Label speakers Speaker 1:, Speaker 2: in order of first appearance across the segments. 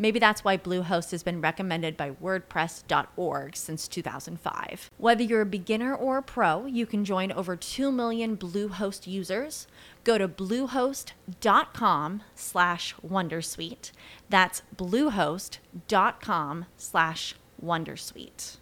Speaker 1: Maybe that's why Bluehost has been recommended by WordPress.org since 2005. Whether you're a beginner or a pro, you can join over 2 million Bluehost users. Go to bluehost.com slash wondersuite. That's bluehost.com slash wondersuite.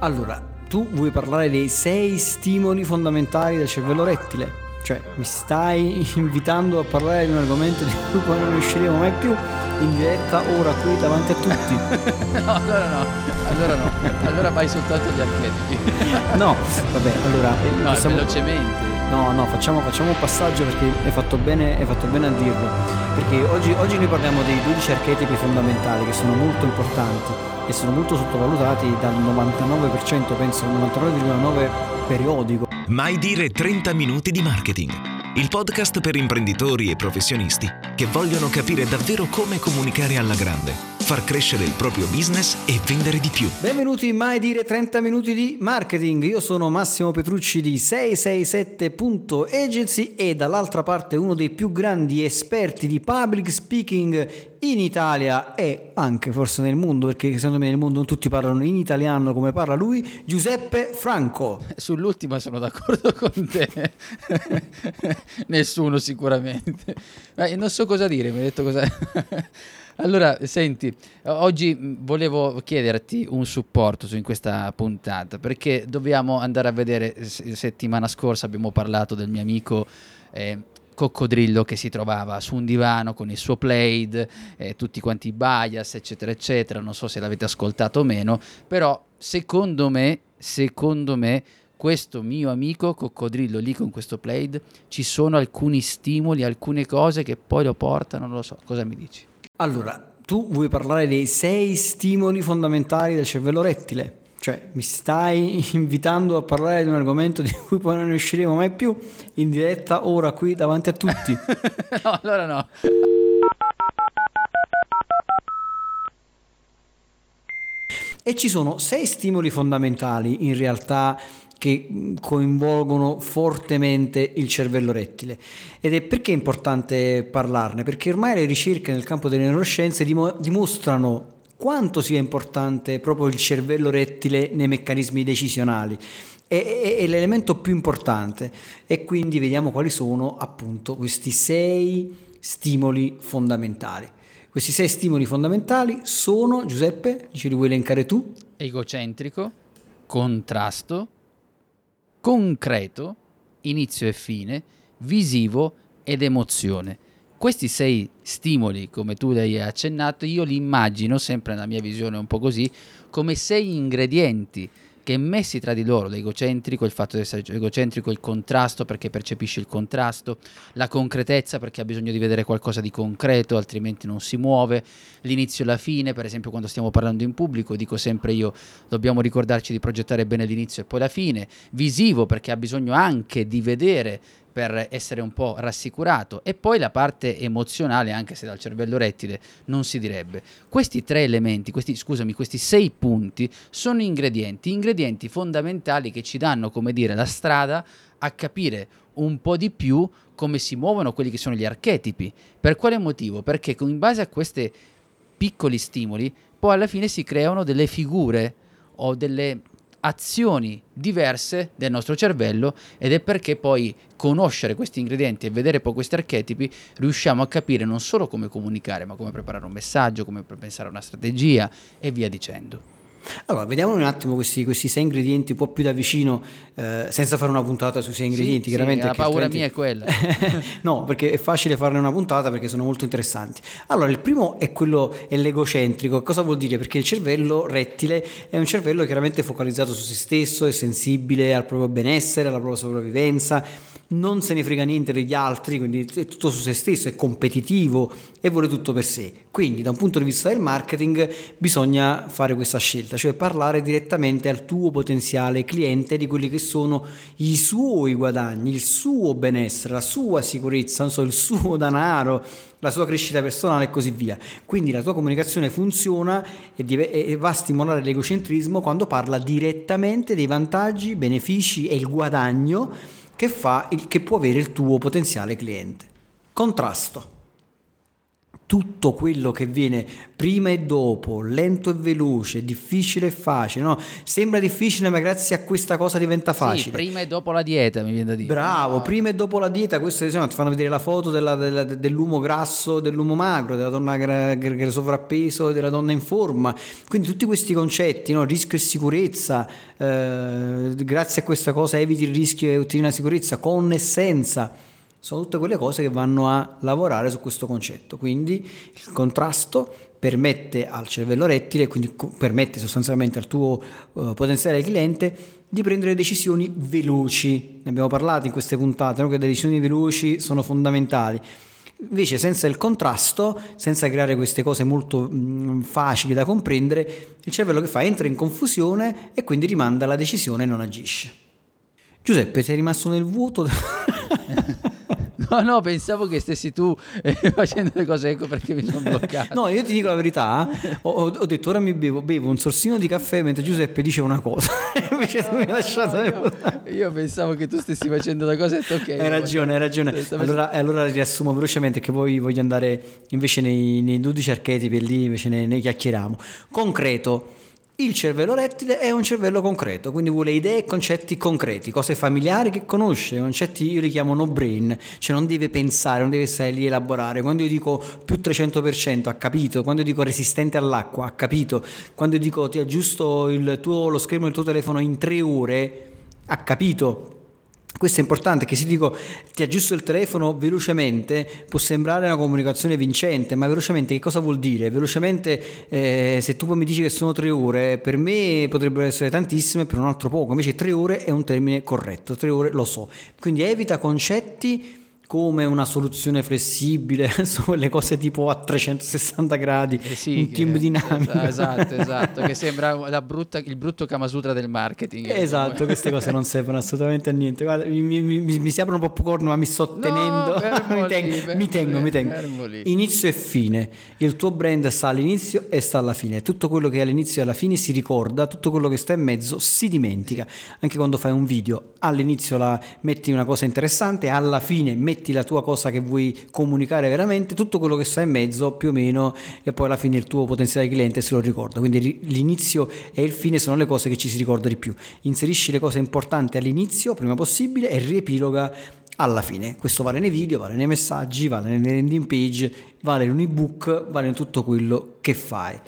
Speaker 2: Allora, tu vuoi parlare dei sei stimoli fondamentali del cervello rettile? Cioè, mi stai invitando a parlare di un argomento di cui poi non riusciremo mai più in diretta ora qui davanti a tutti.
Speaker 3: no, allora no, allora no, allora vai soltanto agli archetipi.
Speaker 2: no, vabbè, allora...
Speaker 3: Eh, no, possiamo... velocemente.
Speaker 2: No, no, facciamo, facciamo, un passaggio perché hai fatto, bene, hai fatto bene a dirlo. Perché oggi, oggi noi parliamo dei 12 archetipi fondamentali che sono molto importanti e sono molto sottovalutati dal 99%, penso, 99,9% periodico.
Speaker 4: Mai dire 30 minuti di marketing. Il podcast per imprenditori e professionisti che vogliono capire davvero come comunicare alla grande, far crescere il proprio business e vendere di più.
Speaker 2: Benvenuti in Mai dire 30 minuti di marketing. Io sono Massimo Petrucci di 667.agency e dall'altra parte uno dei più grandi esperti di public speaking in Italia e anche forse nel mondo, perché secondo me nel mondo non tutti parlano in italiano come parla lui, Giuseppe Franco.
Speaker 3: Sull'ultima sono d'accordo con te, nessuno sicuramente. Non so cosa dire, mi hai detto cosa... Allora, senti, oggi volevo chiederti un supporto in questa puntata perché dobbiamo andare a vedere, settimana scorsa abbiamo parlato del mio amico eh, coccodrillo che si trovava su un divano con il suo plaid, eh, tutti quanti i bias, eccetera, eccetera. Non so se l'avete ascoltato o meno, però secondo me, secondo me, questo mio amico coccodrillo lì con questo plaid, ci sono alcuni stimoli, alcune cose che poi lo portano, non lo so. Cosa mi dici?
Speaker 2: Allora, tu vuoi parlare dei sei stimoli fondamentali del cervello rettile? Cioè, mi stai invitando a parlare di un argomento di cui poi non usciremo mai più in diretta ora qui davanti a tutti.
Speaker 3: no, allora no.
Speaker 2: E ci sono sei stimoli fondamentali in realtà che coinvolgono fortemente il cervello rettile. Ed è perché è importante parlarne? Perché ormai le ricerche nel campo delle neuroscienze dimostrano quanto sia importante proprio il cervello rettile nei meccanismi decisionali. È, è, è, l'elemento più importante e quindi vediamo quali sono appunto questi sei stimoli fondamentali. Questi sei stimoli fondamentali sono, Giuseppe, ce li vuoi elencare tu?
Speaker 3: Egocentrico, contrasto, concreto, inizio e fine, visivo ed emozione. Questi sei stimoli, come tu hai accennato, io li immagino, sempre nella mia visione un po' così, come sei ingredienti che messi tra di loro, l'egocentrico, il fatto di essere egocentrico, il contrasto perché percepisce il contrasto, la concretezza perché ha bisogno di vedere qualcosa di concreto, altrimenti non si muove, l'inizio e la fine, per esempio quando stiamo parlando in pubblico, dico sempre io, dobbiamo ricordarci di progettare bene l'inizio e poi la fine, visivo perché ha bisogno anche di vedere per essere un po' rassicurato. E poi la parte emozionale anche se dal cervello rettile non si direbbe. Questi tre elementi questi scusami questi sei punti sono ingredienti ingredienti fondamentali che ci danno come dire la strada a capire un po' di più come si muovono quelli che sono gli archetipi. Per quale motivo? Perché in base a questi piccoli stimoli poi alla fine si creano delle figure o delle azioni diverse del nostro cervello ed è perché poi conoscere questi ingredienti e vedere poi questi archetipi riusciamo a capire non solo come comunicare ma come preparare un messaggio, come pensare a una strategia e via dicendo.
Speaker 2: Allora, vediamo un attimo questi, questi sei ingredienti un po' più da vicino, eh, senza fare una puntata sui sei ingredienti,
Speaker 3: sì,
Speaker 2: chiaramente.
Speaker 3: la paura
Speaker 2: altrimenti...
Speaker 3: mia è quella.
Speaker 2: no, perché è facile farne una puntata perché sono molto interessanti. Allora, il primo è quello è l'egocentrico. Cosa vuol dire? Perché il cervello rettile è un cervello chiaramente focalizzato su se stesso, è sensibile al proprio benessere, alla propria sopravvivenza non se ne frega niente degli altri, quindi è tutto su se stesso, è competitivo e vuole tutto per sé. Quindi da un punto di vista del marketing bisogna fare questa scelta, cioè parlare direttamente al tuo potenziale cliente di quelli che sono i suoi guadagni, il suo benessere, la sua sicurezza, so, il suo denaro, la sua crescita personale e così via. Quindi la tua comunicazione funziona e, va a stimolare l'egocentrismo quando parla direttamente dei vantaggi, benefici e il guadagno che, fa, che può avere il tuo potenziale cliente. Contrasto tutto quello che viene prima e dopo, lento e veloce, difficile e facile, no? Sembra difficile, ma grazie a questa cosa diventa facile.
Speaker 3: Sì, prima e dopo la dieta, mi viene da dire.
Speaker 2: Bravo, no. prima e dopo la dieta, questo diciamo, ti fanno vedere la foto della, della, dell'uomo grasso, dell'uomo magro, della donna che è sovrappeso della donna in forma. Quindi tutti questi concetti, no? rischio e sicurezza, eh, grazie a questa cosa eviti il rischio e ottieni la sicurezza con e senza sono tutte quelle cose che vanno a lavorare su questo concetto. Quindi il contrasto permette al cervello rettile, quindi permette sostanzialmente al tuo uh, potenziale cliente di prendere decisioni veloci. Ne abbiamo parlato in queste puntate, no? che le decisioni veloci sono fondamentali. Invece senza il contrasto, senza creare queste cose molto mh, mm, facili da comprendere, il cervello che fa? Entra in confusione e quindi rimanda la decisione e non agisce. Giuseppe, sei rimasto nel vuoto?
Speaker 3: No, no, pensavo che stessi tu eh, facendo le cose, ecco perché mi sono bloccato.
Speaker 2: no, io ti dico la verità, ho, ho, detto ora mi bevo, bevo un sorsino di caffè mentre Giuseppe dice una cosa, invece tu mi hai lasciato...
Speaker 3: Io, io, pensavo che tu stessi facendo la cosa e detto ok.
Speaker 2: Hai ragione, hai ragione. Allora, allora riassumo velocemente che poi voglio andare invece nei, nei 12 archetipi e lì invece ne, ne chiacchieriamo. Concreto il cervello rettile è un cervello concreto, quindi vuole idee e concetti concreti, cose familiari che conosce, concetti io li chiamo no brain, cioè non deve pensare, non deve stare lì a elaborare. Quando io dico più 300% ha capito, quando io dico resistente all'acqua ha capito, quando io dico ti aggiusto tuo, lo schermo del tuo telefono in tre ore ha capito. Questo è importante, che se dico ti aggiusto il telefono velocemente può sembrare una comunicazione vincente, ma velocemente che cosa vuol dire? Velocemente eh, se tu mi dici che sono tre ore, per me potrebbero essere tantissime, per un altro poco, invece tre ore è un termine corretto, tre ore lo so. Quindi evita concetti come una soluzione flessibile quelle cose tipo a 360 gradi,
Speaker 3: eh sì,
Speaker 2: un team
Speaker 3: che,
Speaker 2: dinamico.
Speaker 3: Esatto, esatto, che sembra brutta, il brutto Kamasutra del marketing.
Speaker 2: Esatto, queste cose non servono assolutamente a niente. Guarda, mi, mi, mi, mi, si aprono un po' corno, ma mi sto tenendo.
Speaker 3: No,
Speaker 2: mi tengo, mi tengo, mi tengo. Inizio e fine. Il tuo brand sta all'inizio e sta alla fine. Tutto quello che è all'inizio e alla fine si ricorda, tutto quello che sta in mezzo si dimentica. Anche quando fai un video, all'inizio la, metti una cosa interessante, alla fine metti metti la tua cosa che vuoi comunicare veramente, tutto quello che sta in mezzo più o meno e poi alla fine il tuo potenziale cliente se lo ricorda. Quindi l'inizio e il fine sono le cose che ci si ricorda di più. Inserisci le cose importanti all'inizio, prima possibile, e riepiloga alla fine. Questo vale nei video, vale nei messaggi, vale nelle landing page, vale in un ebook, vale in tutto quello che fai.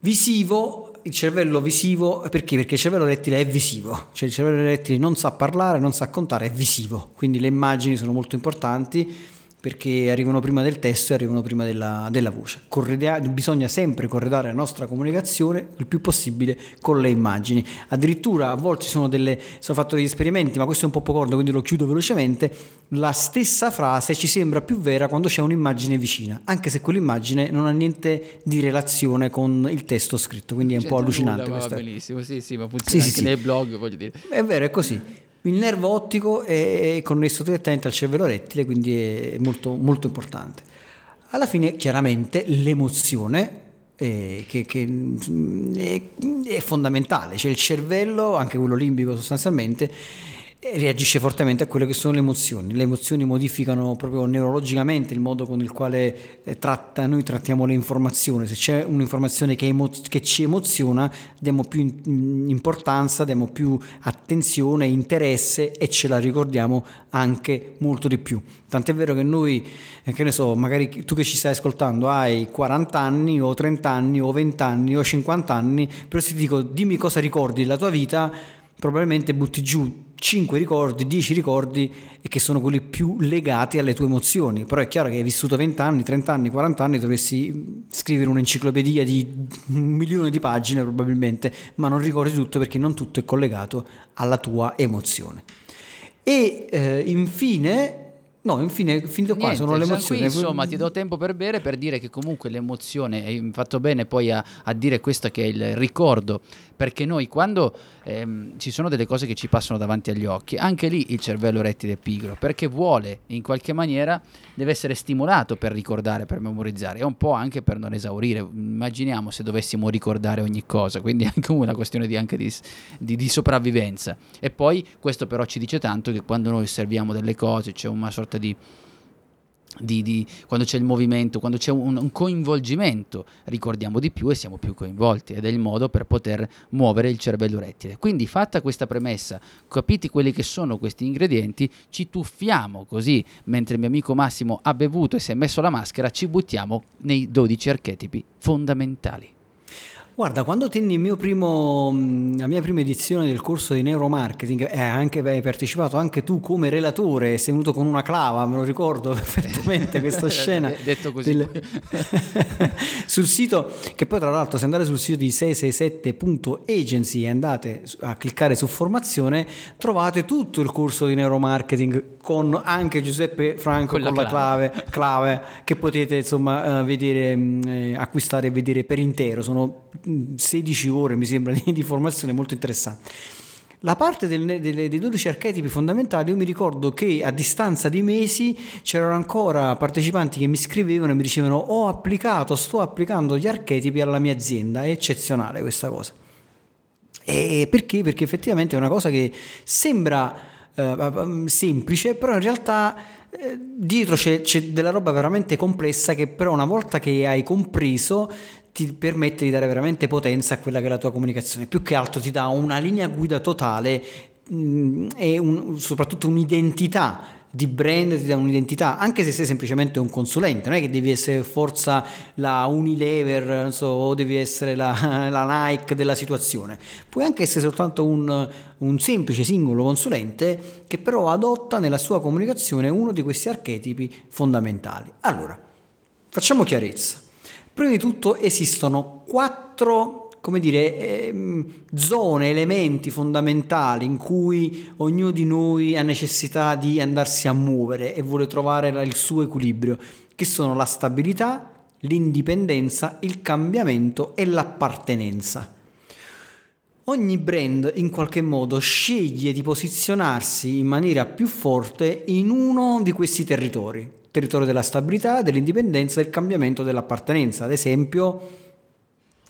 Speaker 2: Visivo il cervello visivo, perché? Perché il cervello rettile è visivo, cioè il cervello rettile non sa parlare, non sa contare, è visivo, quindi le immagini sono molto importanti perché arrivano prima del testo e arrivano prima della, della voce. Corredea, bisogna sempre corredare la nostra comunicazione il più possibile con le immagini. Addirittura a volte sono delle, sono fatto degli esperimenti, ma questo è un po' poco corto, quindi lo chiudo velocemente. La stessa frase ci sembra più vera quando c'è un'immagine vicina, anche se quell'immagine non ha niente di relazione con il testo scritto, quindi è un po' allucinante.
Speaker 3: Nulla, va benissimo, sì, sì, ma funziona sì, anche sì, nei blog, voglio dire.
Speaker 2: È vero, è così. Il nervo ottico è connesso direttamente al cervello rettile, quindi è molto, molto importante. Alla fine, chiaramente, l'emozione eh, che, che è, è, fondamentale, cioè il cervello, anche quello limbico sostanzialmente, reagisce fortemente a quelle che sono le emozioni. Le emozioni modificano proprio neurologicamente il modo con il quale eh, tratta, noi trattiamo le informazioni. Se c'è un'informazione che, emo- che ci emoziona, diamo più in- importanza, diamo più attenzione, interesse e ce la ricordiamo anche molto di più. Tant'è vero che noi, eh, che ne so, magari tu che ci stai ascoltando hai 40 anni o 30 anni o 20 anni o 50 anni, però se ti dico dimmi cosa ricordi della tua vita, probabilmente butti giù 5 ricordi, 10 ricordi e che sono quelli più legati alle tue emozioni. Però è chiaro che hai vissuto 20 anni, 30 anni, 40 anni, dovresti scrivere un'enciclopedia di un milione di pagine probabilmente, ma non ricordi tutto perché non tutto è collegato alla tua emozione. E eh, infine No, infine, finito qua,
Speaker 3: Niente,
Speaker 2: sono le emozioni.
Speaker 3: qui, insomma, ti do tempo per bere per dire che comunque l'emozione, hai fatto bene poi a, a dire questo che è il ricordo, perché noi quando ehm, ci sono delle cose che ci passano davanti agli occhi, anche lì il cervello rettile è pigro, perché vuole in qualche maniera, deve essere stimolato per ricordare, per memorizzare, e un po' anche per non esaurire. Immaginiamo se dovessimo ricordare ogni cosa, quindi anche una questione di, anche di, di, di sopravvivenza. E poi questo però ci dice tanto che quando noi osserviamo delle cose, c'è una sorta di, di, di, quando c'è il movimento, quando c'è un, un, coinvolgimento, ricordiamo di più e siamo più coinvolti ed è il modo per poter muovere il cervello rettile. Quindi fatta questa premessa, capiti quelli che sono questi ingredienti, ci tuffiamo così, mentre il mio amico Massimo ha bevuto e si è messo la maschera, ci buttiamo nei 12 archetipi fondamentali.
Speaker 2: Guarda, quando tenni primo, la mia prima edizione del corso di neuromarketing, eh, anche, hai partecipato anche tu come relatore, sei venuto con una clava, me lo ricordo perfettamente questa scena.
Speaker 3: Detto così. Del...
Speaker 2: sul sito, che poi tra l'altro se andate sul sito di 667.agency e andate a cliccare su formazione, trovate tutto il corso di neuromarketing con anche Giuseppe Franco con, con la clave. clave, che potete insomma uh, vedere, uh, acquistare e vedere per intero. Sono 16 ore mi sembra di, formazione molto interessante. La parte del, delle, dei 12 archetipi fondamentali, io mi ricordo che a distanza di mesi c'erano ancora partecipanti che mi scrivevano e mi dicevano ho applicato, sto applicando gli archetipi alla mia azienda, è eccezionale questa cosa. E perché? Perché effettivamente è una cosa che sembra eh, semplice, però in realtà eh, dietro c'è, c'è della roba veramente complessa che però una volta che hai compreso ti permette di dare veramente potenza a quella che è la tua comunicazione. Più che altro ti dà una linea guida totale mh, mm, e un, soprattutto un'identità di brand, ti dà un'identità, anche se sei semplicemente un consulente, non è che devi essere forza la Unilever so, o devi essere la, la, Nike della situazione, puoi anche essere soltanto un, un semplice singolo consulente che però adotta nella sua comunicazione uno di questi archetipi fondamentali. Allora, facciamo chiarezza. Prima di tutto esistono quattro come dire, eh, zone, elementi fondamentali in cui ognuno di noi ha necessità di andarsi a muovere e vuole trovare il suo equilibrio, che sono la stabilità, l'indipendenza, il cambiamento e l'appartenenza. Ogni brand in qualche modo sceglie di posizionarsi in maniera più forte in uno di questi territori territorio della stabilità, dell'indipendenza e del cambiamento dell'appartenenza. Ad esempio,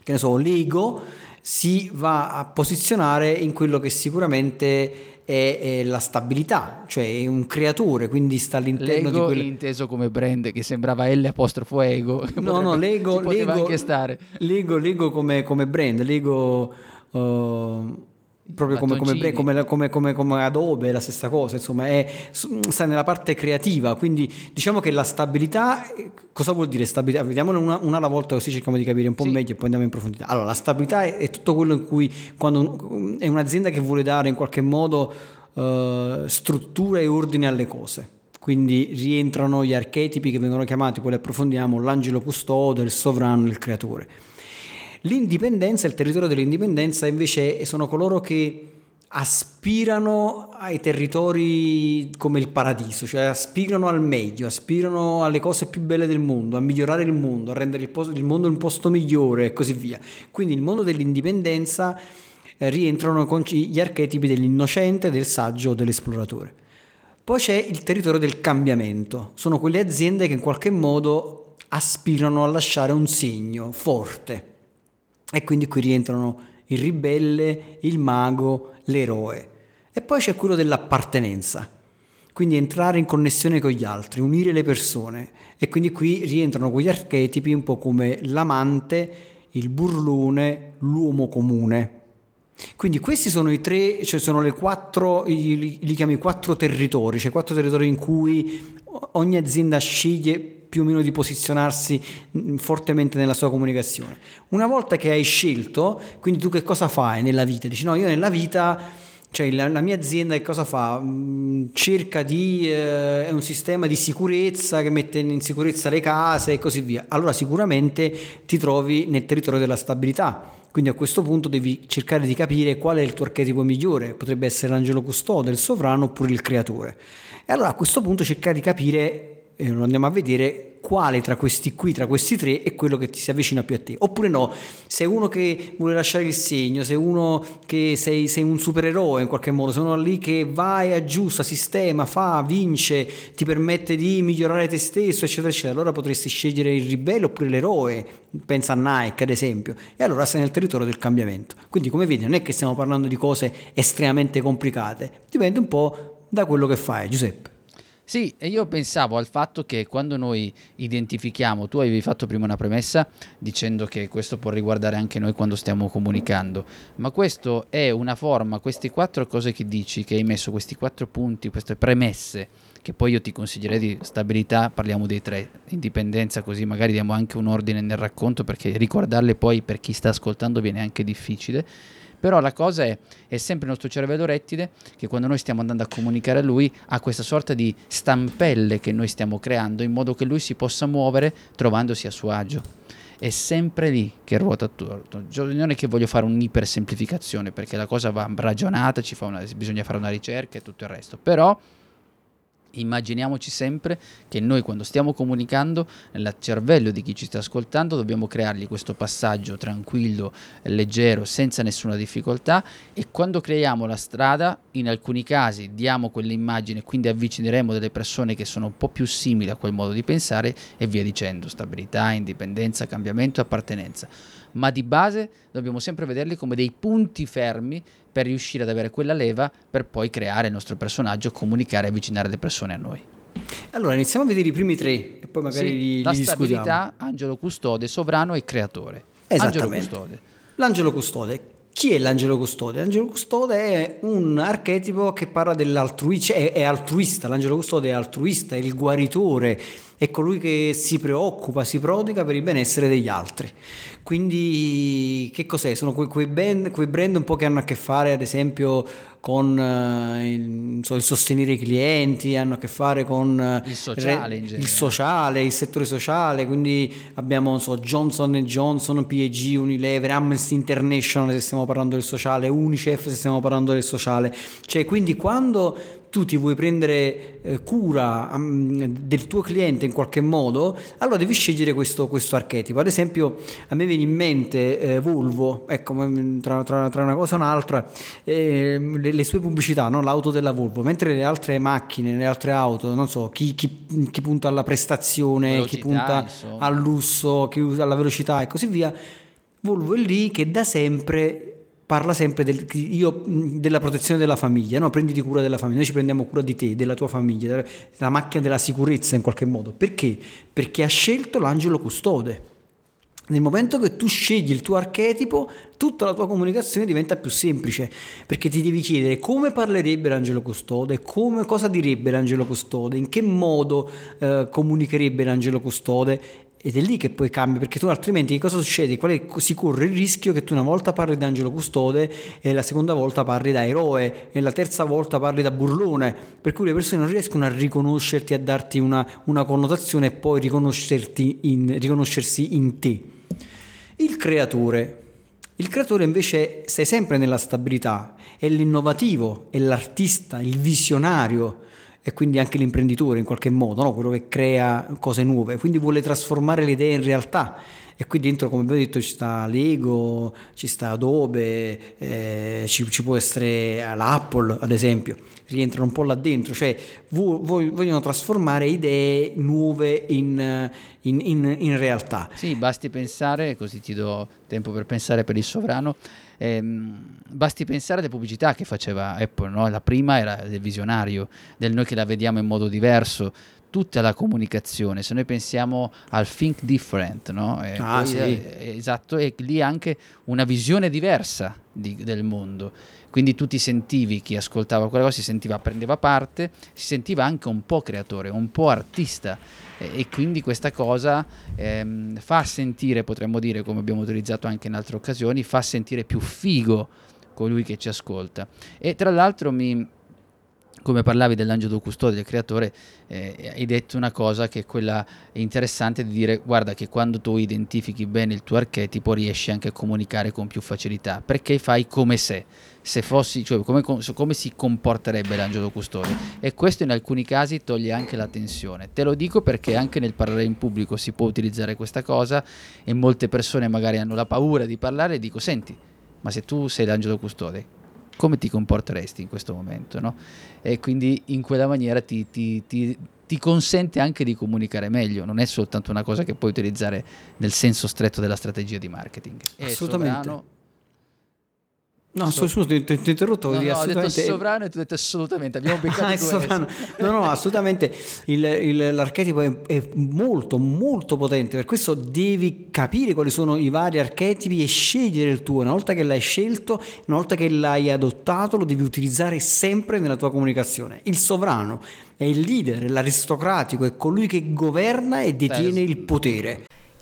Speaker 2: che ne so, l'ego si va a posizionare in quello che sicuramente è, è la stabilità, cioè è un creatore, quindi sta all'interno
Speaker 3: l'ego
Speaker 2: di quello...
Speaker 3: inteso come brand, che sembrava L apostrofo ego.
Speaker 2: No, no, l'ego,
Speaker 3: l'ego, anche stare.
Speaker 2: l'ego, l'ego come, come brand, l'ego... Uh, proprio come, come, come, come, come, Adobe, la stessa cosa, insomma, è, sta nella parte creativa, quindi diciamo che la stabilità, eh, cosa vuol dire stabilità? Vediamone una, una alla volta così cerchiamo di capire un po' sì. meglio e poi andiamo in profondità. Allora, la stabilità è, è, tutto quello in cui, quando è un'azienda che vuole dare in qualche modo uh, struttura e ordine alle cose. Quindi rientrano gli archetipi che vengono chiamati, poi li approfondiamo, l'angelo custode, il sovrano, il creatore. L'indipendenza, il territorio dell'indipendenza invece sono coloro che aspirano ai territori come il paradiso, cioè aspirano al meglio, aspirano alle cose più belle del mondo, a migliorare il mondo, a rendere il, posto, il mondo un posto migliore e così via. Quindi il mondo dell'indipendenza eh, rientrano con gli archetipi dell'innocente, del saggio, dell'esploratore. Poi c'è il territorio del cambiamento, sono quelle aziende che in qualche modo aspirano a lasciare un segno forte e quindi qui rientrano il ribelle, il mago, l'eroe. E poi c'è quello dell'appartenenza, quindi entrare in connessione con gli altri, unire le persone. E quindi qui rientrano quegli archetipi un po' come l'amante, il burlone, l'uomo comune. Quindi questi sono i tre, cioè sono le quattro, li, li chiami quattro territori, cioè quattro territori in cui ogni azienda sceglie più o meno di posizionarsi mm, fortemente nella sua comunicazione. Una volta che hai scelto, quindi tu che cosa fai nella vita? Dici no, io nella vita cioè la, la, mia azienda che cosa fa? Mm, cerca di, eh, è un sistema di sicurezza che mette in sicurezza le case e così via. Allora sicuramente ti trovi nel territorio della stabilità. Quindi a questo punto devi cercare di capire qual è il tuo archetipo migliore, potrebbe essere l'angelo custode, il sovrano oppure il creatore. E allora a questo punto cercare di capire, e lo andiamo a vedere, quale tra questi qui, tra questi tre, è quello che ti si avvicina più a te. Oppure no, sei uno che vuole lasciare il segno, sei uno che sei, sei un supereroe in qualche modo, sei uno lì che va e aggiusta, sistema, fa, vince, ti permette di migliorare te stesso, eccetera, eccetera. Allora potresti scegliere il ribelle oppure l'eroe, pensa a Nike ad esempio, e allora sei nel territorio del cambiamento. Quindi come vedi non è che stiamo parlando di cose estremamente complicate, dipende un po' da quello che fai, Giuseppe.
Speaker 3: Sì, e io pensavo al fatto che quando noi identifichiamo, tu avevi fatto prima una premessa dicendo che questo può riguardare anche noi quando stiamo comunicando, ma questo è una forma, queste quattro cose che dici, che hai messo, questi quattro punti, queste premesse, che poi io ti consiglierei di stabilità, parliamo dei tre, indipendenza, così magari diamo anche un ordine nel racconto, perché ricordarle poi per chi sta ascoltando viene anche difficile però la cosa è, è sempre il nostro cervello rettile che quando noi stiamo andando a comunicare a lui ha questa sorta di stampelle che noi stiamo creando in modo che lui si possa muovere trovandosi a suo agio. È sempre lì che ruota attorno. Non è che voglio fare un'ipersemplificazione perché la cosa va ragionata, fa una, bisogna fare una ricerca e tutto il resto. Però Immaginiamoci sempre che noi quando stiamo comunicando nel cervello di chi ci sta ascoltando dobbiamo creargli questo passaggio tranquillo, leggero, senza nessuna difficoltà e quando creiamo la strada in alcuni casi diamo quell'immagine, quindi avvicineremo delle persone che sono un po' più simili a quel modo di pensare e via dicendo, stabilità, indipendenza, cambiamento, appartenenza. Ma di base dobbiamo sempre vederli come dei punti fermi per riuscire ad avere quella leva per poi creare il nostro personaggio, comunicare e avvicinare le persone a noi.
Speaker 2: Allora, iniziamo a vedere i primi tre e poi magari sì, li,
Speaker 3: la
Speaker 2: li
Speaker 3: stabilità, angelo custode, sovrano e creatore.
Speaker 2: Esattamente. Angelo custode. L'angelo custode. Chi è l'angelo custode? L'angelo custode è un archetipo che parla dell'altruista, è, è altruista, l'angelo custode è altruista, è il guaritore, è colui che si preoccupa, si prodiga per il benessere degli altri. Quindi che cos'è? Sono quei, quei, band, quei brand un po' che hanno a che fare ad esempio con uh, il, so, il, sostenere i clienti, hanno a che fare con
Speaker 3: il, sociale,
Speaker 2: re, il sociale, il settore sociale, quindi abbiamo so, Johnson Johnson, PEG, Unilever, Amnesty International se stiamo parlando del sociale, Unicef se stiamo parlando del sociale, cioè quindi quando tu ti vuoi prendere eh, cura um, del tuo cliente in qualche modo, allora devi scegliere questo, questo archetipo. Ad esempio, a me viene in mente eh, Volvo, ecco, tra, tra, tra, una cosa e un'altra, eh, le, le, sue pubblicità, no? l'auto della Volvo, mentre le altre macchine, le altre auto, non so, chi, chi, chi punta alla prestazione, velocità, chi punta insomma. al lusso, chi usa alla velocità e così via, Volvo è lì che da sempre parla sempre del, io, della protezione della famiglia, no? prenditi cura della famiglia, noi ci prendiamo cura di te, della tua famiglia, della macchina della sicurezza in qualche modo. Perché? Perché ha scelto l'angelo custode. Nel momento che tu scegli il tuo archetipo, tutta la tua comunicazione diventa più semplice, perché ti devi chiedere come parlerebbe l'angelo custode, come, cosa direbbe l'angelo custode, in che modo eh, comunicherebbe l'angelo custode ed è lì che poi cambia, perché tu altrimenti che cosa succede? Qual è, si corre il rischio che tu una volta parli da angelo custode e la seconda volta parli da eroe e la terza volta parli da burlone, per cui le persone non riescono a riconoscerti, a darti una, una connotazione e poi in, riconoscersi in te. Il creatore. Il creatore invece sei sempre nella stabilità, è l'innovativo, è l'artista, il visionario, e quindi anche l'imprenditore in qualche modo, no? quello che crea cose nuove, quindi vuole trasformare le idee in realtà e qui dentro come abbiamo detto ci sta Lego, ci sta Adobe, eh, ci, ci, può essere l'Apple ad esempio, rientrano un po' là dentro, cioè vogliono trasformare idee nuove in, in, in, in realtà.
Speaker 3: Sì, basti pensare, così ti do tempo per pensare per il sovrano, ehm, basti pensare alle pubblicità che faceva Apple, no? la prima era del visionario, del noi che la vediamo in modo diverso, tutta la comunicazione, se noi pensiamo al think different, no?
Speaker 2: E ah, sì.
Speaker 3: è, esatto, e lì anche una visione diversa di, del mondo. Quindi tu ti sentivi, chi ascoltava quella cosa si sentiva, prendeva parte, si sentiva anche un po' creatore, un po' artista e, e quindi questa cosa ehm, fa sentire, potremmo dire, come abbiamo utilizzato anche in altre occasioni, fa sentire più figo colui che ci ascolta. E tra l'altro mi, come parlavi dell'angelo custode, del creatore, eh, hai detto una cosa che è quella interessante di dire guarda che quando tu identifichi bene il tuo archetipo riesci anche a comunicare con più facilità, perché fai come se, se fossi, cioè come, come si comporterebbe l'angelo custode e questo in alcuni casi toglie anche la tensione. Te lo dico perché anche nel parlare in pubblico si può utilizzare questa cosa e molte persone magari hanno la paura di parlare e dico senti, ma se tu sei l'angelo custode, come ti comporteresti in questo momento, no? E quindi in quella maniera ti, ti, ti, ti, consente anche di comunicare meglio, non è soltanto una cosa che puoi utilizzare nel senso stretto della strategia di marketing.
Speaker 2: Assolutamente. Sovrano, No, so, scusa, ti, ti, ti interrotto.
Speaker 3: No, no, ho detto sovrano e tu hai detto assolutamente. Abbiamo beccato ah.
Speaker 2: No, no, assolutamente. Il, il, l'archetipo è, è, molto, molto potente. Per questo devi capire quali sono i vari archetipi e scegliere il tuo. Una volta che l'hai scelto, una volta che l'hai adottato, lo devi utilizzare sempre nella tua comunicazione. Il sovrano è il leader, l'aristocratico, è colui che governa e detiene il potere.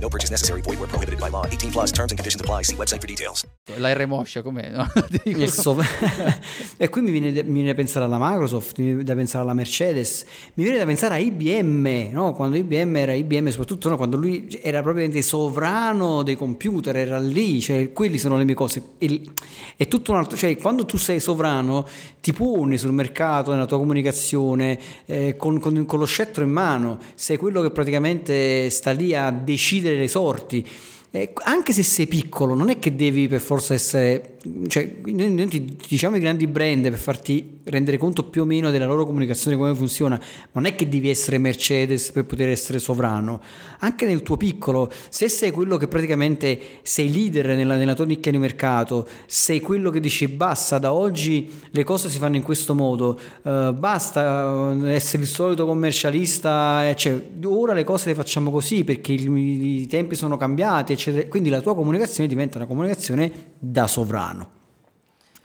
Speaker 5: No purchase necessary. Void where prohibited by law. 18 plus terms and conditions apply. See website for details.
Speaker 3: La R moscia com'è? No?
Speaker 2: so- e qui mi viene, mi viene, da pensare alla Microsoft, mi viene da pensare alla Mercedes, mi viene da pensare a IBM, no? quando IBM era IBM, soprattutto no? quando lui era proprio sovrano dei computer, era lì, cioè quelli sono le mie cose. Il, è tutto un altro, cioè quando tu sei sovrano ti poni sul mercato, nella tua comunicazione, eh, con, con, con lo scettro in mano, sei quello che praticamente sta lì a decidere le sorti. Eh, anche se sei piccolo, non è che devi per forza essere cioè, noi ti diciamo i grandi brand per farti rendere conto più o meno della loro comunicazione, come funziona, non è che devi essere Mercedes per poter essere sovrano, anche nel tuo piccolo, se sei quello che praticamente sei leader nella, nella tua nicchia di mercato, sei quello che dici basta, da oggi le cose si fanno in questo modo, uh, basta eh, essere il solito commercialista, cioè, ora le cose le facciamo così perché i, i tempi sono cambiati, eccetera. quindi la tua comunicazione diventa una comunicazione da sovrano.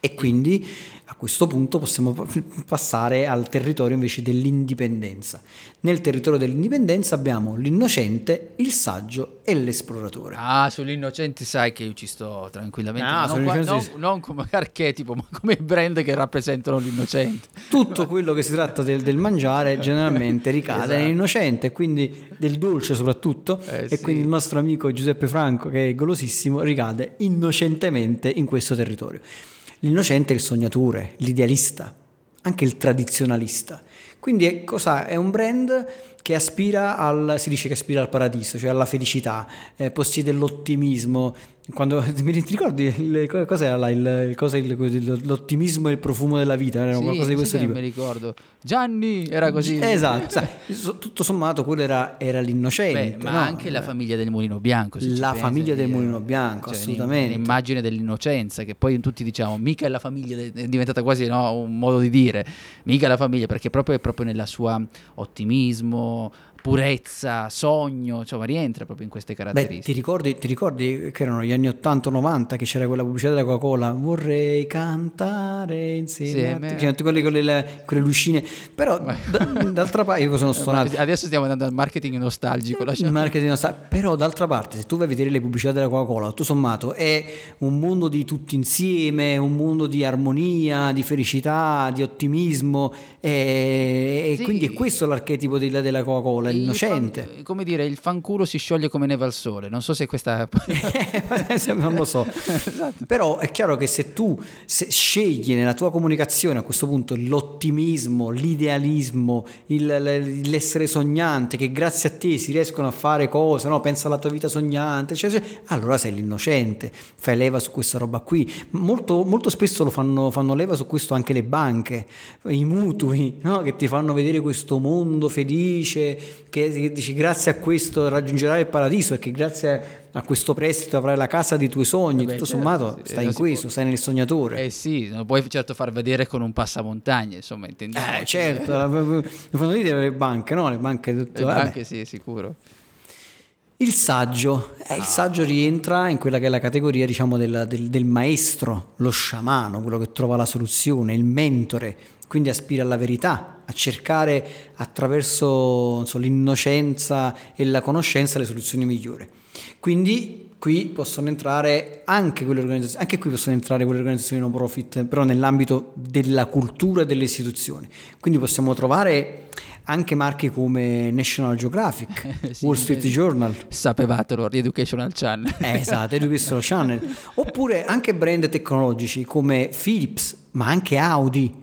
Speaker 2: E quindi A questo punto possiamo passare al territorio invece dell'indipendenza. Nel territorio dell'indipendenza abbiamo l'innocente, il saggio e l'esploratore.
Speaker 3: Ah, sull'innocente sai che io ci sto tranquillamente.
Speaker 2: Ah,
Speaker 3: non, qua- non- non come archetipo, ma come brand che rappresentano l'innocente.
Speaker 2: Tutto quello che si tratta del, del mangiare generalmente ricade
Speaker 3: Esatto.
Speaker 2: nell'innocente, quindi del dolce soprattutto,
Speaker 3: Eh,
Speaker 2: e
Speaker 3: sì.
Speaker 2: quindi il nostro amico Giuseppe Franco, che è golosissimo, ricade innocentemente in questo territorio. L'innocente è il sognatore, l'idealista, anche il tradizionalista. Quindi è, è un brand che aspira al, si dice che aspira al paradiso, cioè alla felicità, eh, possiede l'ottimismo. Quando, mi ti ricordi il, cos'era là, il, il- cosa- il- l'ottimismo e il profumo della vita? Era
Speaker 3: Sì,
Speaker 2: qualcosa di
Speaker 3: sì
Speaker 2: questo
Speaker 3: che
Speaker 2: tipo.
Speaker 3: mi ricordo. Gianni era così.
Speaker 2: Esatto, sai, tutto sommato quello era, era l'innocente.
Speaker 3: Beh, ma
Speaker 2: no?
Speaker 3: anche la famiglia del Mulino Bianco.
Speaker 2: La
Speaker 3: pensi,
Speaker 2: famiglia del
Speaker 3: eh,
Speaker 2: Mulino Bianco,
Speaker 3: cioè,
Speaker 2: assolutamente.
Speaker 3: L'immagine dell'innocenza, che poi tutti diciamo, mica è la famiglia, è diventata quasi no, un modo di dire, mica è la famiglia, perché proprio è proprio nella sua ottimismo, の purezza, sogno, insomma, rientra proprio in queste
Speaker 2: Beh,
Speaker 3: caratteristiche.
Speaker 2: ti ricordi, ti ricordi che erano gli anni 80-90 che c'era quella pubblicità della Coca-Cola? Vorrei cantare insieme. a te. C'erano tutte quelle con le, con le lucine. Però, d- d'altra parte, io sono stonato.
Speaker 3: adesso stiamo andando al marketing nostalgico. Lasciamo-
Speaker 2: marketing sta- però d'altra parte se tu vai a vedere le pubblicità della Coca-Cola tutto sommato è un mondo di tutti insieme un mondo di armonia di felicità di ottimismo e, e
Speaker 3: Sì.
Speaker 2: quindi è questo l'archetipo della, della Coca-Cola
Speaker 3: Il
Speaker 2: l'innocente
Speaker 3: fan- come dire, il fanculo si scioglie come neve al sole. Non so se questa.
Speaker 2: non lo so però è chiaro che se tu se scegli nella tua comunicazione a questo punto l'ottimismo l'idealismo il- l'essere sognante che grazie a te si riescono a fare cose no? pensa alla tua vita sognante eccetera, eccetera, allora sei l'innocente fai leva su questa roba qui molto, molto spesso lo fanno, fanno leva su questo anche le banche i mutui no? che ti fanno vedere questo mondo felice che, che dici grazie a questo raggiungerai il paradiso e che grazie a questo prestito avrai la casa dei tuoi sogni,
Speaker 3: Beh,
Speaker 2: tutto
Speaker 3: certo,
Speaker 2: sommato
Speaker 3: sì,
Speaker 2: stai
Speaker 3: non
Speaker 2: in questo,
Speaker 3: può-
Speaker 2: stai nel sognatore.
Speaker 3: Eh sì, non puoi certo far vedere con un passamontagna, insomma, intendiamo.
Speaker 2: Eh, certo, mi fanno ridere le banche, no? Le banche tutto.
Speaker 3: Eh,
Speaker 2: vabbè.
Speaker 3: anche sì, sicuro.
Speaker 2: Il saggio, eh,
Speaker 3: Ah.
Speaker 2: il saggio rientra in quella che è la categoria diciamo del, del- del maestro, lo sciamano, quello che trova la soluzione, il mentore, quindi aspira alla verità, a cercare attraverso non so, l'innocenza e la conoscenza le soluzioni migliori. Quindi qui possono entrare anche quelle organizzazioni, anche qui possono entrare quelle organizzazioni no profit, però nell'ambito della cultura e delle istituzioni. Quindi possiamo trovare anche marche come National Geographic,
Speaker 3: Sì,
Speaker 2: Wall Street Journal,
Speaker 3: Sapevatelo, The Educational Channel.
Speaker 2: eh, esatto, Educational Channel, oppure anche brand tecnologici come Philips, ma anche Audi,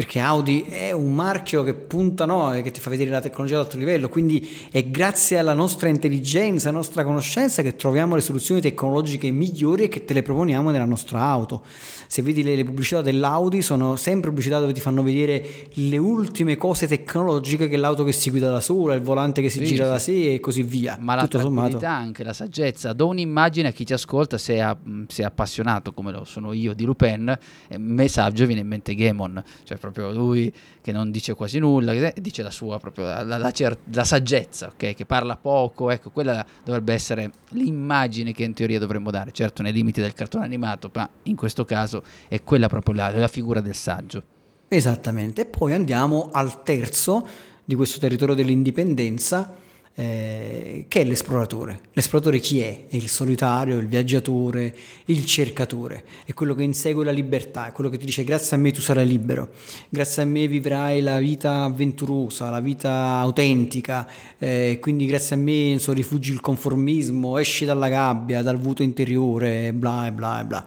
Speaker 2: perché Audi è un marchio che punta, no, e che ti fa vedere la tecnologia ad alto livello, quindi è grazie alla nostra intelligenza, alla nostra conoscenza che troviamo le soluzioni tecnologiche migliori e che te le proponiamo nella nostra auto. Se vedi le, le pubblicità dell'Audi sono sempre pubblicità dove ti fanno vedere le ultime cose tecnologiche che l'auto che si guida da sola, il volante che si
Speaker 3: Sì,
Speaker 2: gira
Speaker 3: sì.
Speaker 2: da sé e così via.
Speaker 3: Ma la
Speaker 2: Tutto sommato.
Speaker 3: tranquillità, anche la saggezza, do un'immagine a chi ci ascolta se è, appassionato come lo sono io di Lupin, e a me saggio viene in mente Gamon, cioè proprio lui che non dice quasi nulla, dice la sua proprio la, la- cer- la saggezza, ok? che parla poco, ecco, quella dovrebbe essere l'immagine che in teoria dovremmo dare, certo nei limiti del cartone animato, ma in questo caso è quella proprio la figura del saggio.
Speaker 2: Esattamente, e poi andiamo al terzo di questo territorio dell'indipendenza, eh, che è l'esploratore. L'esploratore chi è? È il solitario, il viaggiatore, il cercatore, è quello che insegue la libertà, è quello che ti dice grazie a me tu sarai libero, grazie a me vivrai la vita avventurosa, la vita autentica, eh, quindi grazie a me so, rifugi il conformismo, esci dalla gabbia, dal vuoto interiore, bla bla bla.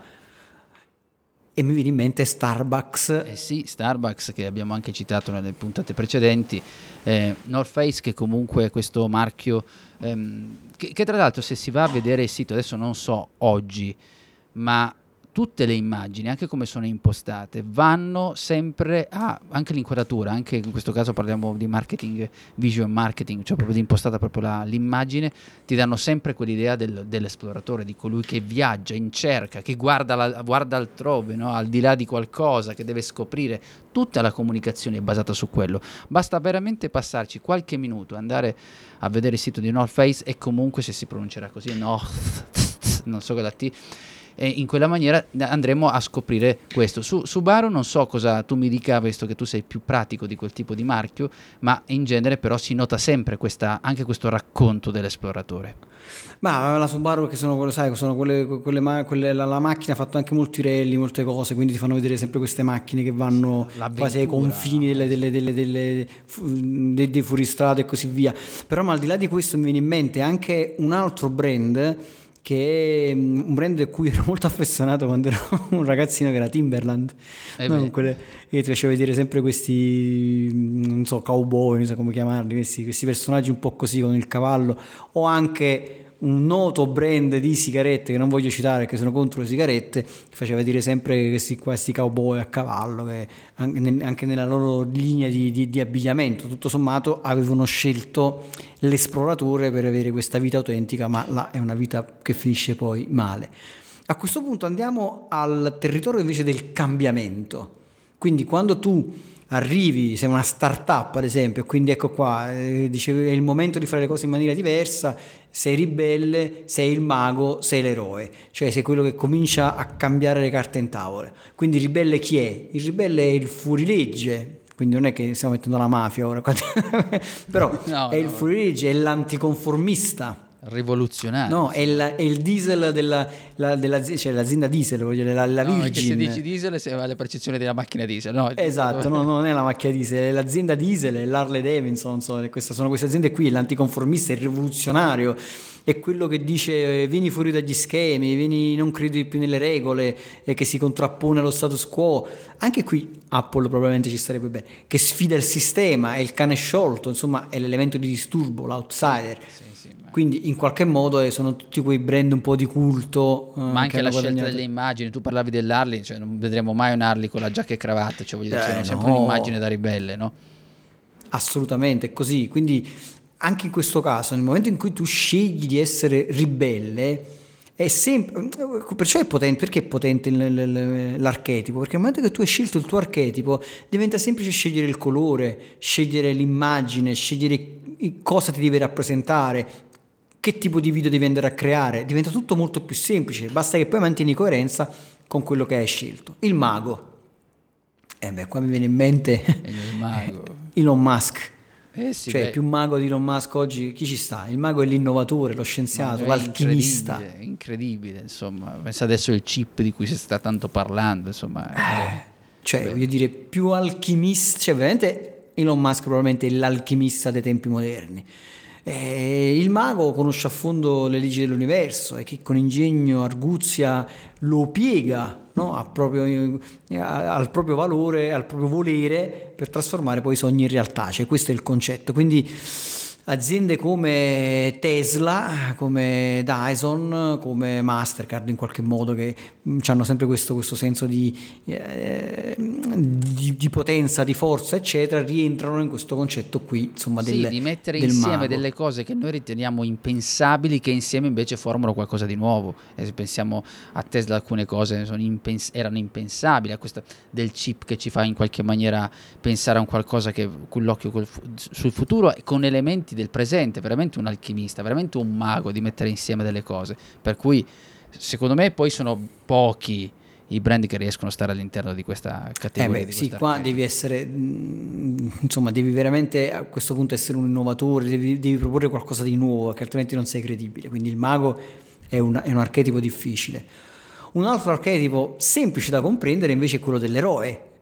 Speaker 2: E mi viene in mente Starbucks.
Speaker 3: Eh sì, Starbucks che abbiamo anche citato nelle puntate precedenti, eh, North Face che comunque è questo marchio ehm, che, che tra l'altro se si va a vedere il sito, adesso non so oggi, ma tutte le immagini, anche come sono impostate, vanno sempre a, anche l'inquadratura, anche in questo caso parliamo di marketing, visual marketing, cioè proprio di impostata proprio la- l'immagine, ti danno sempre quell'idea del- dell'esploratore, di colui che viaggia in cerca, che guarda, la- guarda altrove, no? al di là di qualcosa, che deve scoprire. Tutta la comunicazione è basata su quello. Basta veramente passarci qualche minuto, andare a vedere il sito di North Face e comunque se si pronuncerà così, North, non so con la T, e in quella maniera andremo a scoprire questo. Su Subaru non so cosa tu mi dica, visto che tu sei più pratico di quel tipo di marchio, ma in genere però si nota sempre questa, anche questo racconto dell'esploratore.
Speaker 2: Ma la Subaru che sono, sai, sono quelle, quelle, quelle la, la, macchina ha fatto anche molti rally, molte cose, quindi ti fanno vedere sempre queste macchine che vanno quasi ai confini delle, delle, delle, delle, dei, dei fuoristrada e così via. Però ma al di là di questo mi viene in mente anche un altro brand che è mm, un brand a cui ero molto affezionato quando ero un ragazzino che era Timberland. Eh no, quelle, che ti faceva vedere sempre questi mm, non so cowboy non so come chiamarli questi, questi personaggi un po' così con il cavallo o anche un noto brand di sigarette che non voglio citare perché sono contro le sigarette, faceva dire sempre questi, questi cowboy a cavallo che anche nella loro linea di, di, di, abbigliamento tutto sommato avevano scelto l'esploratore per avere questa vita autentica, ma là è una vita che finisce poi male. A questo punto andiamo al territorio invece del cambiamento. Quindi quando tu arrivi, sei una startup ad esempio, quindi ecco qua, eh, dicevi, è il momento di fare le cose in maniera diversa, sei ribelle, sei il mago, sei l'eroe, cioè sei quello che comincia a cambiare le carte in tavola. Quindi il ribelle chi è? Il ribelle è il fuorilegge, quindi non è che stiamo mettendo la mafia ora, però no, è no, il fuorilegge, è l'anticonformista
Speaker 3: rivoluzionario.
Speaker 2: No, è il, è il diesel della, la, della, cioè l'azienda diesel, voglio dire, la, la
Speaker 3: no,
Speaker 2: Virgin.
Speaker 3: se dici diesel se va la percezione della macchina diesel, no?
Speaker 2: Esatto, no, non è la macchina diesel, è l'azienda diesel, è l'Harley Davidson, so, queste, sono queste aziende qui, l'anticonformista, il rivoluzionario, è quello che dice vieni fuori dagli schemi, vieni, non credi più nelle regole, e che si contrappone allo status quo. Anche qui Apple probabilmente ci starebbe bene, che sfida il sistema, è il cane sciolto, insomma è l'elemento di disturbo, l'outsider. Sì quindi in qualche modo eh, sono tutti quei brand un po' di culto.
Speaker 3: Eh, Ma anche la scelta delle immagini, tu parlavi dell'Harley, cioè non vedremo mai un Harley con la giacca e cravatta, cioè voglio dire, eh, sempre no. un'immagine da ribelle, no?
Speaker 2: Assolutamente, è così. Quindi anche in questo caso, nel momento in cui tu scegli di essere ribelle, è sempre, perciò è potente, perché è potente l'archetipo? Perché nel momento che tu hai scelto il tuo archetipo, diventa semplice scegliere il colore, scegliere l'immagine, scegliere cosa ti deve rappresentare, che tipo di video devi andare a creare, diventa tutto molto più semplice, basta che poi mantieni coerenza con quello che hai scelto. Il mago. Eh beh, qua mi viene in mente
Speaker 3: il.
Speaker 2: Elon Musk.
Speaker 3: Eh sì,
Speaker 2: cioè,
Speaker 3: beh.
Speaker 2: più mago di Elon Musk oggi, chi ci sta? Il mago è l'innovatore, lo scienziato, l'alchimista.
Speaker 3: Incredibile, incredibile, insomma. Pensa adesso al chip di cui si sta tanto parlando, insomma.
Speaker 2: Eh, cioè, beh. voglio dire, più alchimista, cioè veramente Elon Musk probabilmente è l'alchimista dei tempi moderni. Eh, il mago conosce a fondo le leggi dell'universo e che con ingegno, arguzia lo piega no? proprio, a, al proprio valore, al proprio volere per trasformare poi i sogni in realtà. Cioè, questo è il concetto. Quindi aziende come Tesla, come Dyson, come Mastercard in qualche modo che mm, hanno sempre questo, questo senso di, eh, di, di, potenza, di forza, eccetera, rientrano in questo concetto qui, insomma,
Speaker 3: sì,
Speaker 2: del,
Speaker 3: di mettere insieme
Speaker 2: mago.
Speaker 3: delle cose che noi riteniamo impensabili, che insieme invece formano qualcosa di nuovo. E se pensiamo a Tesla, alcune cose impens- erano impensabili, a questa del chip che ci fa in qualche maniera pensare a un qualcosa che con l'occhio col, sul futuro e con elementi elementi del presente, veramente un alchimista, veramente un mago di mettere insieme delle cose. Per cui secondo me poi sono pochi i brand che riescono a stare all'interno di questa categoria.
Speaker 2: Eh beh, sì, qua devi essere, mm, insomma, devi veramente a questo punto essere un innovatore, devi, devi proporre qualcosa di nuovo, che altrimenti non sei credibile. Quindi il mago è un, è un archetipo difficile. Un altro archetipo semplice da comprendere invece è quello dell'eroe,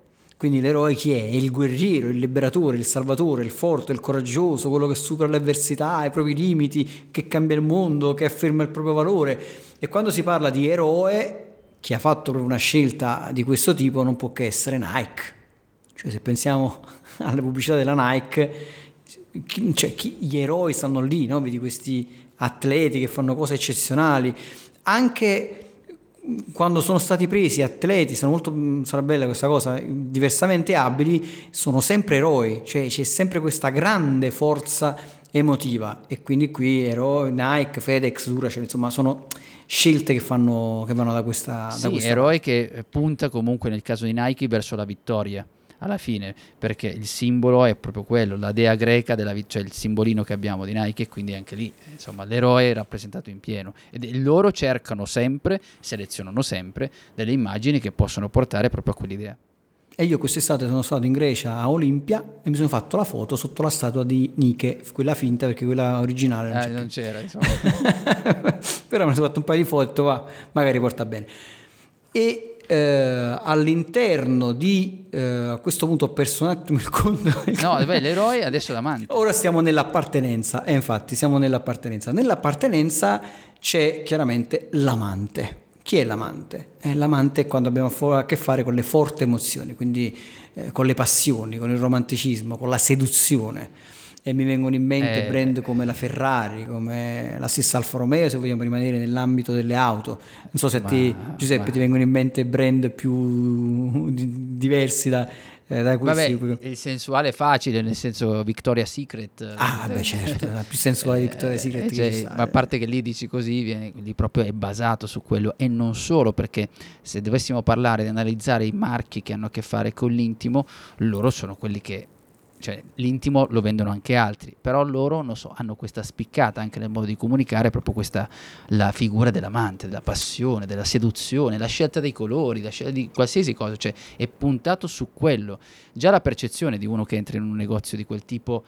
Speaker 2: quindi l'eroe chi è? È il guerriero, il liberatore, il salvatore, il forte, il coraggioso, quello che supera le avversità, i propri limiti, che cambia il mondo, che afferma il proprio valore. E quando si parla di eroe, chi ha fatto una scelta di questo tipo non può che essere Nike. Cioè se pensiamo alle pubblicità della Nike, chi, cioè, chi, gli eroi stanno lì, no? Vedi questi atleti che fanno cose eccezionali. Anche quando sono stati presi atleti, sono molto, mm, sarà bella questa cosa, diversamente abili, sono sempre eroi, cioè c'è sempre questa grande forza emotiva. E quindi qui eroi, Nike, FedEx, Duracell, insomma sono scelte che, fanno, che vanno da questa,
Speaker 3: sì,
Speaker 2: da questa
Speaker 3: eroi che punta comunque nel caso di Nike verso la vittoria alla fine, perché il simbolo è proprio quello, la dea greca, della, cioè il simbolino che abbiamo di Nike, quindi anche lì, insomma, l'eroe è rappresentato in pieno. E loro cercano sempre, selezionano sempre, delle immagini che possono portare proprio a quell'idea.
Speaker 2: E io quest'estate sono stato in Grecia a Olimpia e mi sono fatto la foto sotto la statua di Nike, quella finta perché quella originale non,
Speaker 3: Eh,
Speaker 2: c'è
Speaker 3: non c'era, insomma.
Speaker 2: Però mi sono fatto un paio di foto, va, magari porta bene. E eh, all'interno di, eh, a questo punto ho perso un attimo il conto.
Speaker 3: No, beh, l'eroe adesso l'amante.
Speaker 2: Ora stiamo nell'appartenenza, e infatti siamo nell'appartenenza. Nell'appartenenza c'è chiaramente l'amante. Chi è l'amante? Eh, l'amante è quando abbiamo a che fare con le forti emozioni, quindi eh, con le passioni, con il romanticismo, con la seduzione. E mi vengono in mente
Speaker 3: Eh.
Speaker 2: brand come la Ferrari, come la stessa Alfa Romeo, se vogliamo rimanere nell'ambito delle auto. Non so se
Speaker 3: Ma-
Speaker 2: ti, Giuseppe
Speaker 3: ma-
Speaker 2: ti vengono in mente brand più di- diversi da, eh, da
Speaker 3: Vabbè,
Speaker 2: si-
Speaker 3: il sensuale è facile, nel senso Victoria's Secret.
Speaker 2: Ah,
Speaker 3: eh,
Speaker 2: beh, certo, la più sensuale Victoria's Secret
Speaker 3: eh,
Speaker 2: che
Speaker 3: cioè, ma a
Speaker 2: eh.
Speaker 3: parte che lì dici così, viene, lì proprio è basato su quello e non solo perché se dovessimo parlare di analizzare i marchi che hanno a che fare con l'intimo, loro sono quelli che cioè l'intimo lo vendono anche altri, però loro so, hanno questa spiccata anche nel modo di comunicare proprio questa la figura dell'amante, della passione, della seduzione, la scelta dei colori, la scelta di qualsiasi cosa, cioè è puntato su quello. Già la percezione di uno che entra in un negozio di quel tipo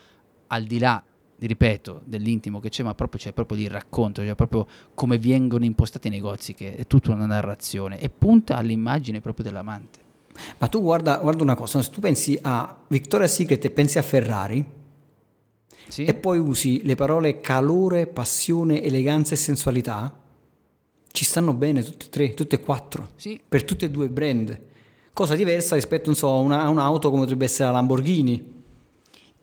Speaker 3: al di là ripeto, dell'intimo che c'è, ma proprio c'è proprio il racconto, cioè proprio come vengono impostati i negozi, che è tutta una narrazione e punta all'immagine proprio dell'amante.
Speaker 2: Ma tu guarda, guarda una cosa, se tu pensi a Victoria's Secret e pensi a Ferrari
Speaker 3: Sì?
Speaker 2: e poi usi le parole calore, passione, eleganza e sensualità, ci stanno bene tutte e tre, tutte e quattro,
Speaker 3: Sì.
Speaker 2: per tutte e due brand. Cosa diversa rispetto non so, a, una- un'auto come potrebbe essere la Lamborghini,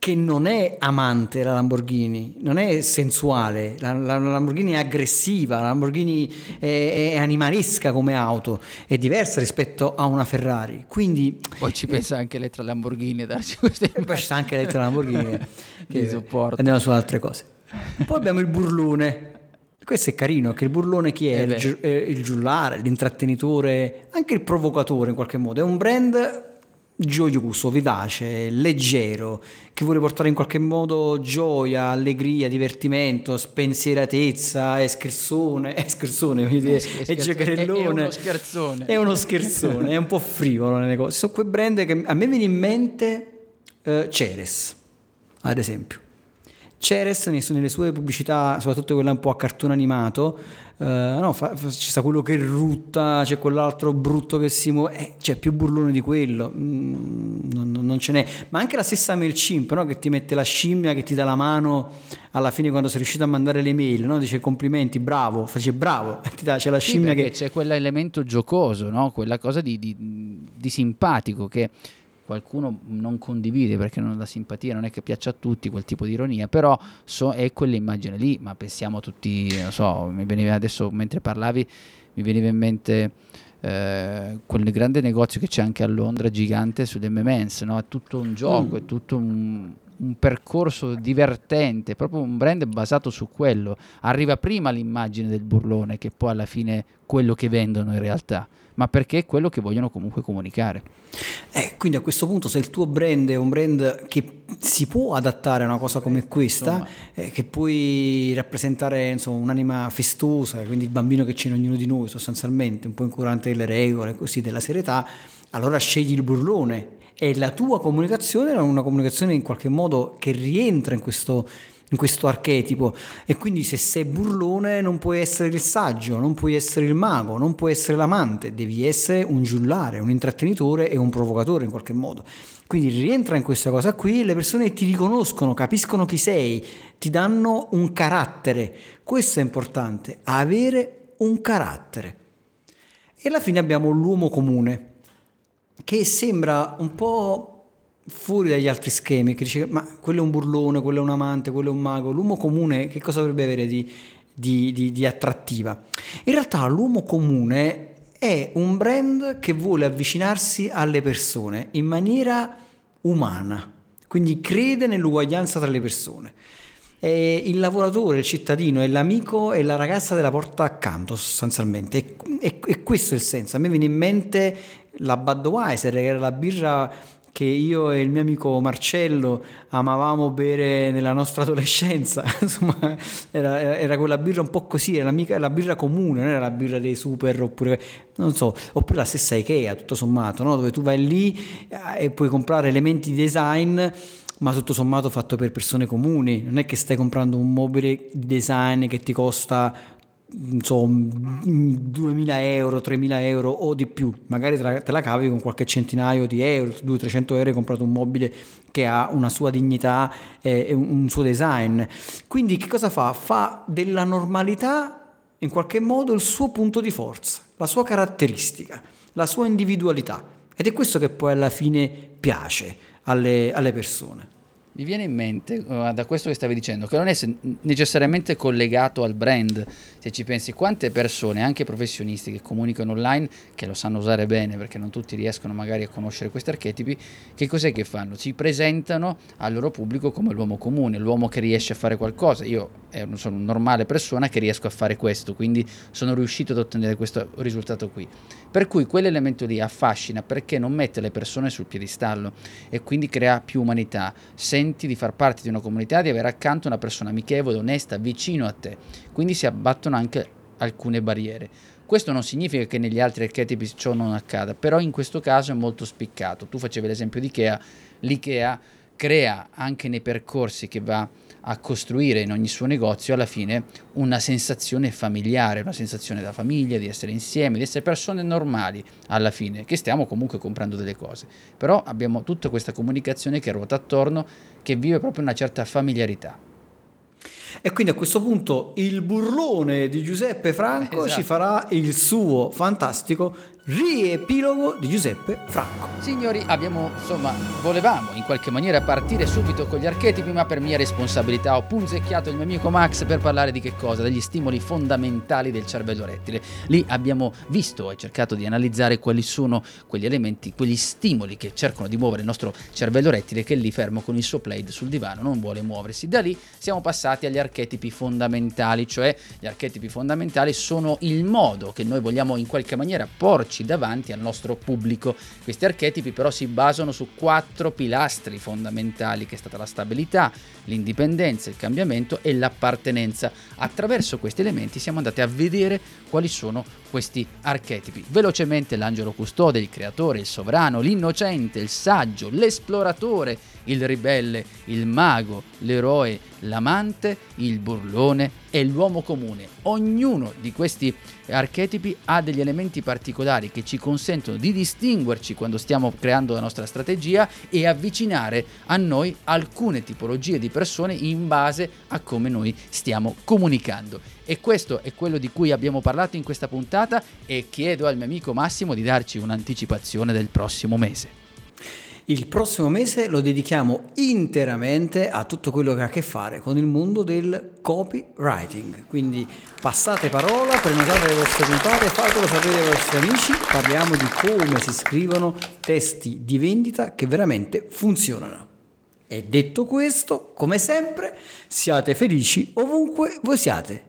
Speaker 2: che non è amante la Lamborghini, non è sensuale, la, la- la Lamborghini è aggressiva, la Lamborghini è, è animalesca come auto, è diversa rispetto a una Ferrari. Quindi
Speaker 3: Poi ci pensa anche Elettra Lamborghini a darci queste
Speaker 2: poi c'è anche l'elettra Lamborghini
Speaker 3: Di supporto.
Speaker 2: andiamo su altre cose. Poi abbiamo il burlone. Questo è carino, che il burlone chi è?
Speaker 3: Eh
Speaker 2: il, giu- eh, il giullare, l'intrattenitore, anche il provocatore in qualche modo. È un brand gioioso, vivace, leggero, che vuole portare in qualche modo gioia, allegria, divertimento, spensieratezza, escrsone, escrsone, voglio dire,
Speaker 3: scher-
Speaker 2: e
Speaker 3: scherzo-
Speaker 2: giocherellone.
Speaker 3: è- è uno scherzone.
Speaker 2: È uno scherzone, è un po' frivolo nelle cose. Sono quei brand che a me viene in mente eh, Ceres, ad esempio. Ceres nelle sue pubblicità, soprattutto quella un po' a cartone animato, eh, no, fa- fa- ci sta quello che rutta, c'è quell'altro brutto che si muove, eh, c'è più burlone di quello, mm, non, non- ce n'è. Ma anche la stessa MailChimp, no? che ti mette la scimmia, che ti dà la mano alla fine quando sei riuscito a mandare le mail, no? dice complimenti, bravo, face bravo, ti dà, c'è la
Speaker 3: Sì,
Speaker 2: scimmia che...
Speaker 3: c'è quell'elemento giocoso, no? quella cosa di, di- di simpatico che qualcuno non condivide perché non, la simpatia non è che piaccia a tutti quel tipo di ironia, però so- è quell'immagine lì, ma pensiamo a tutti, non so, mi veniva adesso mentre parlavi, mi veniva in mente eh, quel grande negozio che c'è anche a Londra, gigante, sull'MMS, no? è tutto un gioco,
Speaker 2: Mm.
Speaker 3: è tutto un, un percorso divertente, proprio un brand basato su quello. Arriva prima l'immagine del burlone che poi alla fine quello che vendono in realtà, ma perché è quello che vogliono comunque comunicare.
Speaker 2: Eh, quindi a questo punto se il tuo brand è un brand che si può adattare a una cosa come questa,
Speaker 3: insomma.
Speaker 2: eh, che puoi rappresentare insomma, un'anima festosa, quindi il bambino che c'è in ognuno di noi sostanzialmente, un po' incurante delle regole, così della serietà, allora scegli il burlone e la tua comunicazione è una comunicazione in qualche modo che rientra in questo, in questo archetipo e quindi se sei burlone non puoi essere il saggio, non puoi essere il mago, non puoi essere l'amante, devi essere un giullare, un intrattenitore e un provocatore in qualche modo. Quindi rientra in questa cosa qui, le persone ti riconoscono, capiscono chi sei, ti danno un carattere. Questo è importante, avere un carattere. E alla fine abbiamo l'uomo comune, che sembra un po' fuori dagli altri schemi, che dice ma quello è un burlone, quello è un amante, quello è un mago, l'uomo comune che cosa dovrebbe avere di, di- di- di attrattiva? In realtà l'uomo comune è un brand che vuole avvicinarsi alle persone in maniera umana, quindi crede nell'uguaglianza tra le persone. È il lavoratore, il cittadino, è l'amico e la ragazza della porta accanto sostanzialmente. E, e- e questo è il senso. A me viene in mente la Budweiser, che era la birra che io e il mio amico Marcello amavamo bere nella nostra adolescenza, insomma era, era quella birra un po' così, era mica la birra comune, non era la birra dei super oppure, non so, oppure la stessa Ikea tutto sommato, no? dove tu vai lì eh, e puoi comprare elementi di design ma tutto sommato fatto per persone comuni, non è che stai comprando un mobile di design che ti costa insomma 2000 euro, 3000 euro o di più, magari te la, cavi con qualche centinaio di euro, 200-300 euro hai comprato un mobile che ha una sua dignità e un suo design. Quindi che cosa fa? Fa della normalità in qualche modo il suo punto di forza, la sua caratteristica, la sua individualità. Ed è questo che poi alla fine piace alle, alle persone.
Speaker 3: Mi viene in mente uh, da questo che stavi dicendo che non è necessariamente collegato al brand. Se ci pensi, quante persone, anche professionisti che comunicano online, che lo sanno usare bene perché non tutti riescono magari a conoscere questi archetipi, che cos'è che fanno? Si presentano al loro pubblico come l'uomo comune, l'uomo che riesce a fare qualcosa. Io eh, sono una normale persona che riesco a fare questo, quindi sono riuscito ad ottenere questo risultato qui. Per cui quell'elemento lì affascina perché non mette le persone sul piedistallo e quindi crea più umanità. Senti di far parte di una comunità, di avere accanto una persona amichevole, onesta, vicino a te. Quindi si abbattono anche alcune barriere. Questo non significa che negli altri archetipi ciò non accada, però in questo caso è molto spiccato. Tu facevi l'esempio di Ikea, l'Ikea crea anche nei percorsi che va a costruire in ogni suo negozio alla fine una sensazione familiare, una sensazione da famiglia, di essere insieme, di essere persone normali alla fine, che stiamo comunque comprando delle cose. Però abbiamo tutta questa comunicazione che ruota attorno, che vive proprio una certa familiarità.
Speaker 2: E quindi a questo punto il burlone di Giuseppe Franco esatto. ci farà il suo fantastico riepilogo di Giuseppe Franco.
Speaker 3: Signori, abbiamo, insomma, volevamo in qualche maniera partire subito con gli archetipi, ma per mia responsabilità ho punzecchiato il mio amico Max per parlare di che cosa? Degli stimoli fondamentali del cervello rettile. Lì abbiamo visto e cercato di analizzare quali sono quegli elementi, quegli stimoli che cercano di muovere il nostro cervello rettile che lì fermo con il suo plaid sul divano, non vuole muoversi. Da lì siamo passati agli archetipi fondamentali, cioè gli archetipi fondamentali sono il modo che noi vogliamo in qualche maniera porci davanti al nostro pubblico. Questi archetipi però si basano su quattro pilastri fondamentali che è stata la stabilità, l'indipendenza, il cambiamento e l'appartenenza. Attraverso questi elementi siamo andati a vedere quali sono questi archetipi. Velocemente l'angelo custode, il creatore, il sovrano, l'innocente, il saggio, l'esploratore, il ribelle, il mago, l'eroe, l'amante, il burlone e l'uomo comune. Ognuno di questi archetipi ha degli elementi particolari che ci consentono di distinguerci quando stiamo creando la nostra strategia e avvicinare a noi alcune tipologie di persone in base a come noi stiamo comunicando. E questo è quello di cui abbiamo parlato in questa puntata e chiedo al mio amico Massimo di darci un'anticipazione del prossimo mese.
Speaker 2: Il prossimo mese lo dedichiamo interamente a tutto quello che ha a che fare con il mondo del copywriting. Quindi passate parola, prenotate le vostre puntate, fatelo sapere ai vostri amici. Parliamo di come si scrivono testi di vendita che veramente funzionano. E detto questo, come sempre, siate felici ovunque voi siate.